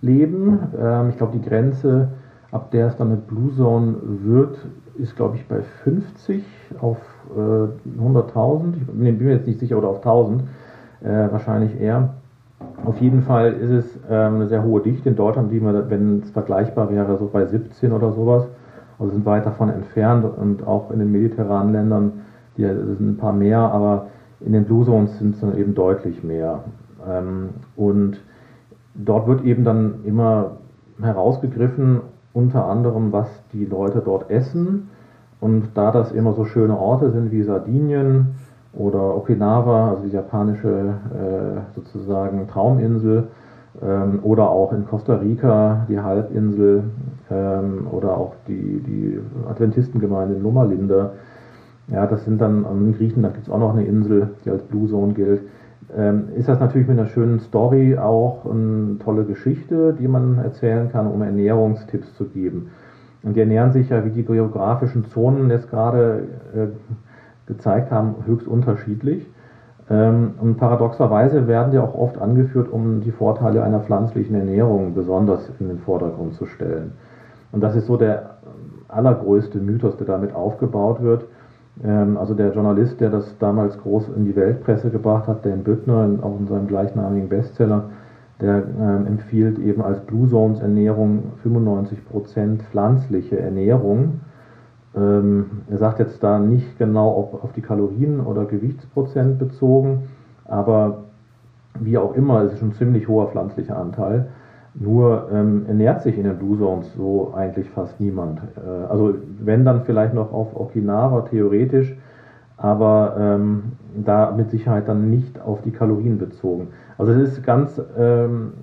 Speaker 3: leben. Ähm, ich glaube, die Grenze, ab der es dann eine Blue Zone wird, ist, glaube ich, bei 50 auf äh, 100.000. Ich bin mir jetzt nicht sicher, oder auf 1000, äh, wahrscheinlich eher. Auf jeden Fall ist es ähm, eine sehr hohe Dichte in Deutschland, die man, wenn es vergleichbar wäre, so bei 17 oder sowas. Also sind weit davon entfernt und auch in den mediterranen Ländern, die sind ein paar mehr, aber in den Blue Zones sind es dann eben deutlich mehr. Ähm, und dort wird eben dann immer herausgegriffen, unter anderem, was die Leute dort essen. Und da das immer so schöne Orte sind wie Sardinien, oder Okinawa, also die japanische äh, sozusagen Trauminsel, ähm, oder auch in Costa Rica die Halbinsel ähm, oder auch die, die Adventistengemeinde in Loma Linda. Ja, das sind dann in Griechenland gibt es auch noch eine Insel, die als Blue Zone gilt. Ähm, ist das natürlich mit einer schönen Story auch eine tolle Geschichte, die man erzählen kann, um Ernährungstipps zu geben. Und die ernähren sich ja, wie die geografischen Zonen jetzt gerade äh, gezeigt haben, höchst unterschiedlich. Ähm, und paradoxerweise werden die auch oft angeführt, um die Vorteile einer pflanzlichen Ernährung besonders in den Vordergrund zu stellen. Und das ist so der allergrößte Mythos, der damit aufgebaut wird. Ähm, also der Journalist, der das damals groß in die Weltpresse gebracht hat, Dan Büttner, auch in seinem gleichnamigen Bestseller, der ähm, empfiehlt eben als Blue Zones Ernährung 95% pflanzliche Ernährung ähm, er sagt jetzt da nicht genau, ob auf die Kalorien oder Gewichtsprozent bezogen, aber wie auch immer, es ist schon ein ziemlich hoher pflanzlicher Anteil. Nur ähm, ernährt sich in den Blue Zones so eigentlich fast niemand. Äh, also wenn dann vielleicht noch auf Okinawa theoretisch, aber ähm, da mit Sicherheit dann nicht auf die Kalorien bezogen. Also es ist ganz ähm,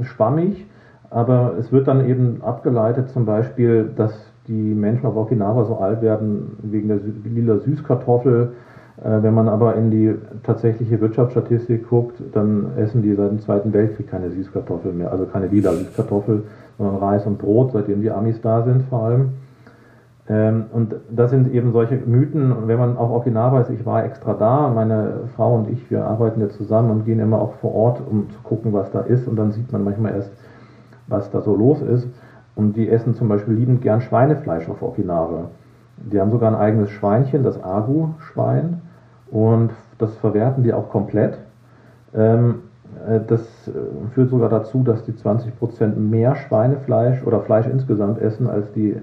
Speaker 3: schwammig, aber es wird dann eben abgeleitet zum Beispiel, dass die Menschen auf Okinawa so alt werden wegen der lila Süßkartoffel. Äh, wenn man aber in die tatsächliche Wirtschaftsstatistik guckt, dann essen die seit dem Zweiten Weltkrieg keine Süßkartoffel mehr, also keine lila Süßkartoffel, sondern Reis und Brot, seitdem die Amis da sind vor allem. Ähm, und das sind eben solche Mythen. Und wenn man auf Okinawa ist, ich war extra da, meine Frau und ich, wir arbeiten ja zusammen und gehen immer auch vor Ort, um zu gucken, was da ist. Und dann sieht man manchmal erst, was da so los ist. Und die essen zum Beispiel liebend gern Schweinefleisch auf Okinawa. Die haben sogar ein eigenes Schweinchen, das Agu-Schwein. Und das verwerten die auch komplett. Ähm, äh, das äh, führt sogar dazu, dass die 20% mehr Schweinefleisch oder Fleisch insgesamt essen als die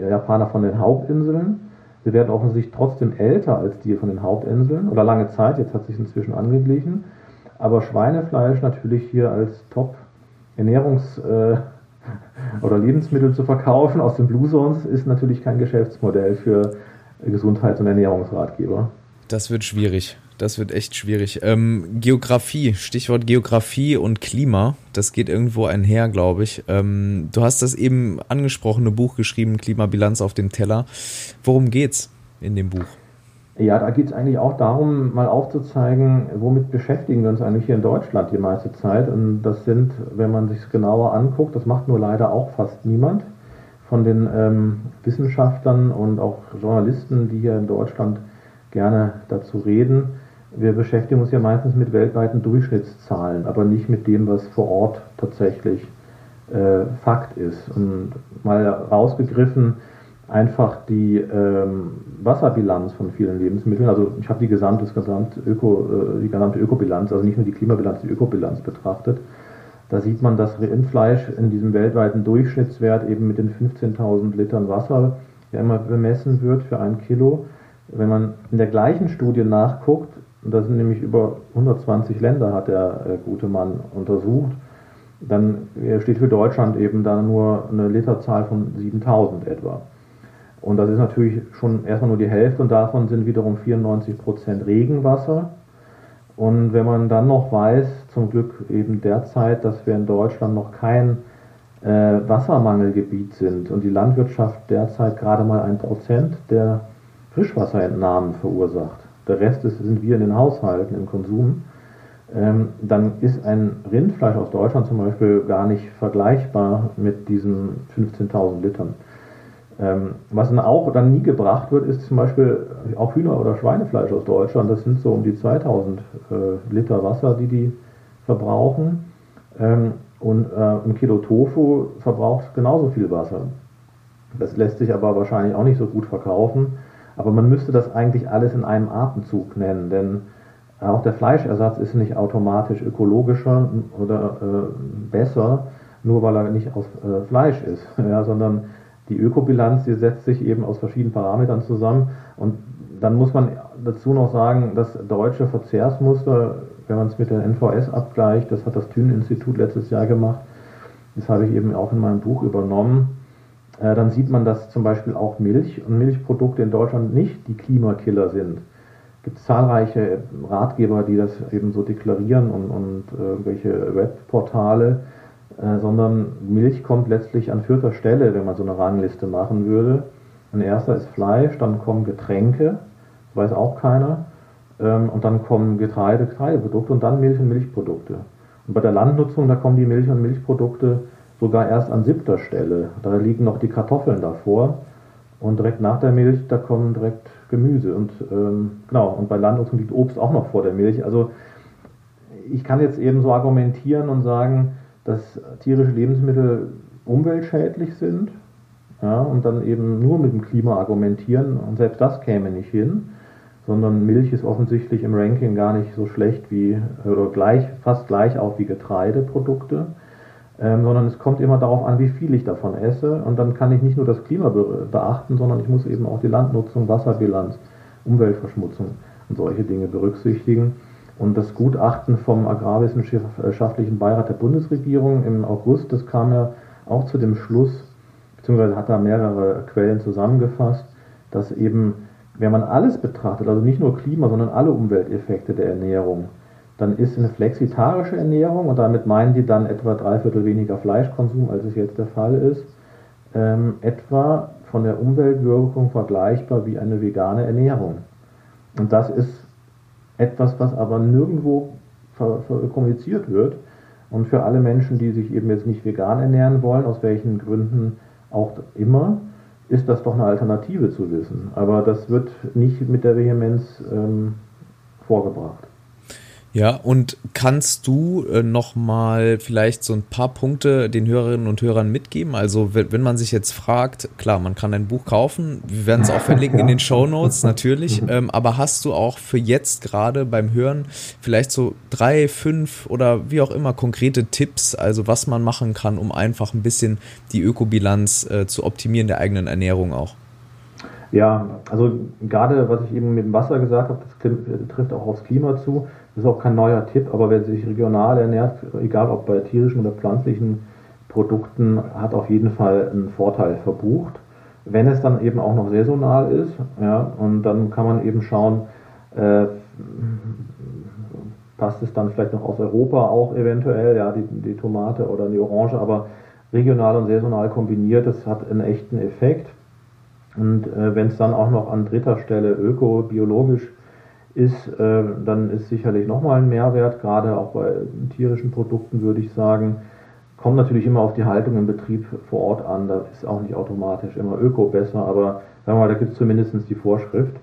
Speaker 3: Japaner von den Hauptinseln. Sie werden offensichtlich trotzdem älter als die von den Hauptinseln oder lange Zeit, jetzt hat sich inzwischen angeglichen. Aber Schweinefleisch natürlich hier als Top-Ernährungs- äh, oder Lebensmittel zu verkaufen aus den Blue Zones ist natürlich kein Geschäftsmodell für Gesundheits- und Ernährungsratgeber.
Speaker 2: Das wird schwierig. Das wird echt schwierig. Ähm, Geografie, Stichwort Geografie und Klima, das geht irgendwo einher, glaube ich. Ähm, du hast das eben angesprochene Buch geschrieben, Klimabilanz auf dem Teller. Worum geht's in dem Buch?
Speaker 3: Ja, da geht es eigentlich auch darum, mal aufzuzeigen, womit beschäftigen wir uns eigentlich hier in Deutschland die meiste Zeit. Und das sind, wenn man sich genauer anguckt, das macht nur leider auch fast niemand von den ähm, Wissenschaftlern und auch Journalisten, die hier in Deutschland gerne dazu reden. Wir beschäftigen uns ja meistens mit weltweiten Durchschnittszahlen, aber nicht mit dem, was vor Ort tatsächlich äh, Fakt ist. Und mal rausgegriffen, einfach die ähm, Wasserbilanz von vielen Lebensmitteln. Also ich habe die gesamte, gesamte Öko, äh, die gesamte Ökobilanz, also nicht nur die Klimabilanz, die Ökobilanz betrachtet. Da sieht man, dass Rindfleisch in diesem weltweiten Durchschnittswert eben mit den 15.000 Litern Wasser, der immer bemessen wird für ein Kilo. Wenn man in der gleichen Studie nachguckt, und da sind nämlich über 120 Länder, hat der äh, gute Mann untersucht, dann steht für Deutschland eben da nur eine Literzahl von 7000 etwa. Und das ist natürlich schon erstmal nur die Hälfte und davon sind wiederum 94 Prozent Regenwasser. Und wenn man dann noch weiß, zum Glück eben derzeit, dass wir in Deutschland noch kein äh, Wassermangelgebiet sind und die Landwirtschaft derzeit gerade mal ein Prozent der Frischwasserentnahmen verursacht, der Rest ist, sind wir in den Haushalten im Konsum, ähm, dann ist ein Rindfleisch aus Deutschland zum Beispiel gar nicht vergleichbar mit diesen 15.000 Litern. Ähm, was dann auch dann nie gebracht wird, ist zum Beispiel auch Hühner- oder Schweinefleisch aus Deutschland. Das sind so um die 2000 äh, Liter Wasser, die die verbrauchen. Ähm, und äh, ein Kilo Tofu verbraucht genauso viel Wasser. Das lässt sich aber wahrscheinlich auch nicht so gut verkaufen. Aber man müsste das eigentlich alles in einem Atemzug nennen, denn auch der Fleischersatz ist nicht automatisch ökologischer oder äh, besser, nur weil er nicht aus äh, Fleisch ist, ja, sondern die Ökobilanz, die setzt sich eben aus verschiedenen Parametern zusammen. Und dann muss man dazu noch sagen, das deutsche Verzehrsmuster, wenn man es mit der NVS abgleicht, das hat das Thünen-Institut letztes Jahr gemacht, das habe ich eben auch in meinem Buch übernommen, äh, dann sieht man, dass zum Beispiel auch Milch und Milchprodukte in Deutschland nicht die Klimakiller sind. Es gibt zahlreiche Ratgeber, die das eben so deklarieren und, und irgendwelche Webportale, äh, sondern Milch kommt letztlich an vierter Stelle, wenn man so eine Rangliste machen würde. An erster ist Fleisch, dann kommen Getränke, weiß auch keiner, ähm, und dann kommen Getreide, Getreideprodukte und dann Milch und Milchprodukte. Und bei der Landnutzung, da kommen die Milch- und Milchprodukte sogar erst an siebter Stelle. Da liegen noch die Kartoffeln davor. Und direkt nach der Milch, da kommen direkt Gemüse. Und ähm, genau, und bei Landnutzung liegt Obst auch noch vor der Milch. Also ich kann jetzt eben so argumentieren und sagen, dass tierische Lebensmittel umweltschädlich sind ja, und dann eben nur mit dem Klima argumentieren. Und selbst das käme nicht hin, sondern Milch ist offensichtlich im Ranking gar nicht so schlecht wie oder gleich, fast gleich auch wie Getreideprodukte, ähm, sondern es kommt immer darauf an, wie viel ich davon esse. Und dann kann ich nicht nur das Klima beachten, sondern ich muss eben auch die Landnutzung, Wasserbilanz, Umweltverschmutzung und solche Dinge berücksichtigen. Und das Gutachten vom Agrarwissenschaftlichen Beirat der Bundesregierung im August, das kam ja auch zu dem Schluss, beziehungsweise hat da mehrere Quellen zusammengefasst, dass eben, wenn man alles betrachtet, also nicht nur Klima, sondern alle Umwelteffekte der Ernährung, dann ist eine flexitarische Ernährung, und damit meinen die dann etwa drei Viertel weniger Fleischkonsum, als es jetzt der Fall ist, ähm, etwa von der Umweltwirkung vergleichbar wie eine vegane Ernährung. Und das ist etwas, was aber nirgendwo kommuniziert wird. Und für alle Menschen, die sich eben jetzt nicht vegan ernähren wollen, aus welchen Gründen auch immer, ist das doch eine Alternative zu wissen. Aber das wird nicht mit der Vehemenz ähm, vorgebracht.
Speaker 2: Ja, und kannst du äh, noch mal vielleicht so ein paar Punkte den Hörerinnen und Hörern mitgeben? Also wenn, wenn man sich jetzt fragt, klar, man kann ein Buch kaufen, wir werden es auch verlinken in den Show Notes natürlich, mhm. ähm, aber hast du auch für jetzt gerade beim Hören vielleicht so drei, fünf oder wie auch immer konkrete Tipps, also was man machen kann, um einfach ein bisschen die Ökobilanz äh, zu optimieren der eigenen Ernährung auch?
Speaker 3: Ja, also gerade was ich eben mit dem Wasser gesagt habe, das trifft auch aufs Klima zu. Das ist auch kein neuer Tipp, aber wer sich regional ernährt, egal ob bei tierischen oder pflanzlichen Produkten hat auf jeden Fall einen Vorteil verbucht. Wenn es dann eben auch noch saisonal ist, ja, und dann kann man eben schauen, äh, passt es dann vielleicht noch aus Europa auch eventuell, ja, die, die Tomate oder die Orange, aber regional und saisonal kombiniert, das hat einen echten Effekt. Und äh, wenn es dann auch noch an dritter Stelle öko, biologisch ist, äh, dann ist sicherlich nochmal ein Mehrwert, gerade auch bei tierischen Produkten würde ich sagen. Kommt natürlich immer auf die Haltung im Betrieb vor Ort an, da ist auch nicht automatisch immer öko besser, aber sagen wir mal, da gibt es zumindest die Vorschrift.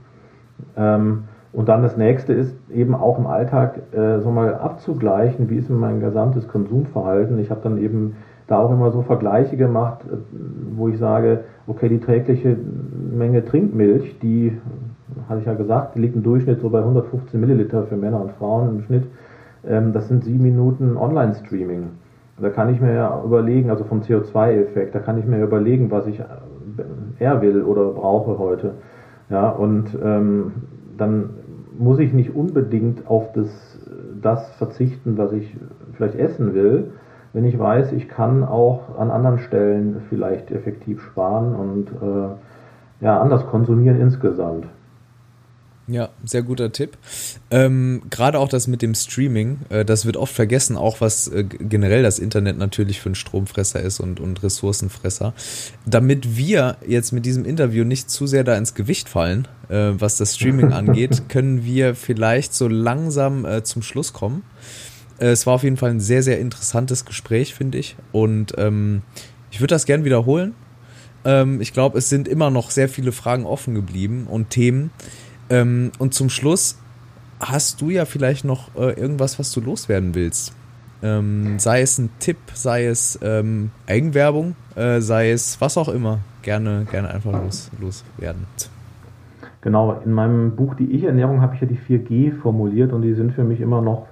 Speaker 3: Ähm, und dann das nächste ist eben auch im Alltag äh, so mal abzugleichen, wie ist denn mein gesamtes Konsumverhalten. Ich habe dann eben da auch immer so Vergleiche gemacht, äh, wo ich sage, okay, die trägliche Menge Trinkmilch, die, hatte ich ja gesagt, liegt im Durchschnitt so bei 115 Milliliter für Männer und Frauen im Schnitt. Ähm, das sind sieben Minuten Online-Streaming. Da kann ich mir ja überlegen, also vom CO2-Effekt, da kann ich mir überlegen, was ich äh, eher will oder brauche heute. Ja, und ähm, dann muss ich nicht unbedingt auf das, das verzichten, was ich vielleicht essen will, wenn ich weiß, ich kann auch an anderen Stellen vielleicht effektiv sparen und äh, ja, anders konsumieren insgesamt.
Speaker 2: Ja, sehr guter Tipp. Ähm, Gerade auch das mit dem Streaming, äh, das wird oft vergessen, auch was äh, generell das Internet natürlich für ein Stromfresser ist und, und Ressourcenfresser. Damit wir jetzt mit diesem Interview nicht zu sehr da ins Gewicht fallen, äh, was das Streaming angeht, können wir vielleicht so langsam äh, zum Schluss kommen. Äh, es war auf jeden Fall ein sehr, sehr interessantes Gespräch, finde ich. Und ähm, ich würde das gern wiederholen. Ähm, ich glaube, es sind immer noch sehr viele Fragen offen geblieben und Themen ähm, und zum Schluss hast du ja vielleicht noch äh, irgendwas, was du loswerden willst. Ähm, sei es ein Tipp, sei es ähm, Eigenwerbung, äh, sei es was auch immer. Gerne, gerne einfach los, loswerden.
Speaker 3: Genau, in meinem Buch Die Ich-Ernährung habe ich ja die 4G formuliert und die sind für mich immer noch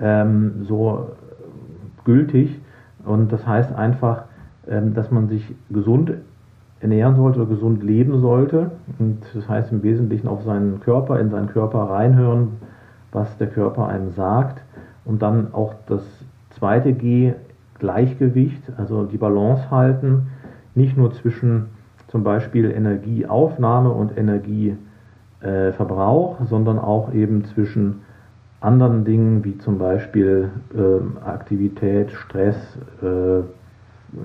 Speaker 3: ähm, so gültig. Und das heißt einfach, ähm, dass man sich gesund ernähren sollte oder gesund leben sollte. Und das heißt im Wesentlichen auf seinen Körper, in seinen Körper reinhören, was der Körper einem sagt. Und dann auch das zweite G, Gleichgewicht, also die Balance halten, nicht nur zwischen zum Beispiel Energieaufnahme und Energieverbrauch, sondern auch eben zwischen anderen Dingen wie zum Beispiel äh, Aktivität, Stress, äh,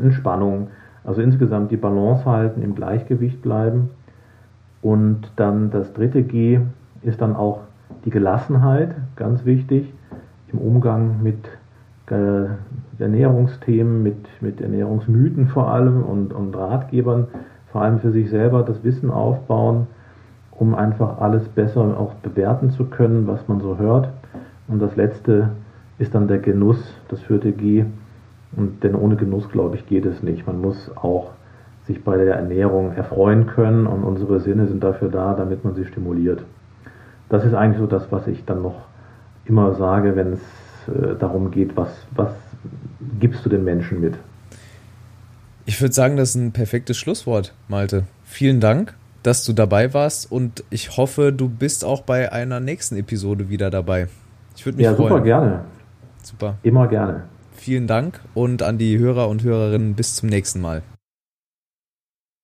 Speaker 3: Entspannung, also insgesamt die Balance halten, im Gleichgewicht bleiben. Und dann das dritte G ist dann auch die Gelassenheit, ganz wichtig, im Umgang mit äh, Ernährungsthemen, mit, mit Ernährungsmythen vor allem und, und Ratgebern, vor allem für sich selber das Wissen aufbauen, um einfach alles besser auch bewerten zu können, was man so hört. Und das letzte ist dann der Genuss, das vierte G, und denn ohne Genuss, glaube ich, geht es nicht. Man muss auch sich bei der Ernährung erfreuen können und unsere Sinne sind dafür da, damit man sie stimuliert. Das ist eigentlich so das, was ich dann noch immer sage, wenn es äh, darum geht, was, was gibst du den Menschen mit?
Speaker 2: Ich würde sagen, das ist ein perfektes Schlusswort, Malte. Vielen Dank, dass du dabei warst und ich hoffe, du bist auch bei einer nächsten Episode wieder dabei. Ich würde mich ja, freuen.
Speaker 3: Ja, super gerne.
Speaker 2: Super.
Speaker 3: Immer gerne.
Speaker 2: Vielen Dank und an die Hörer und Hörerinnen bis zum nächsten Mal.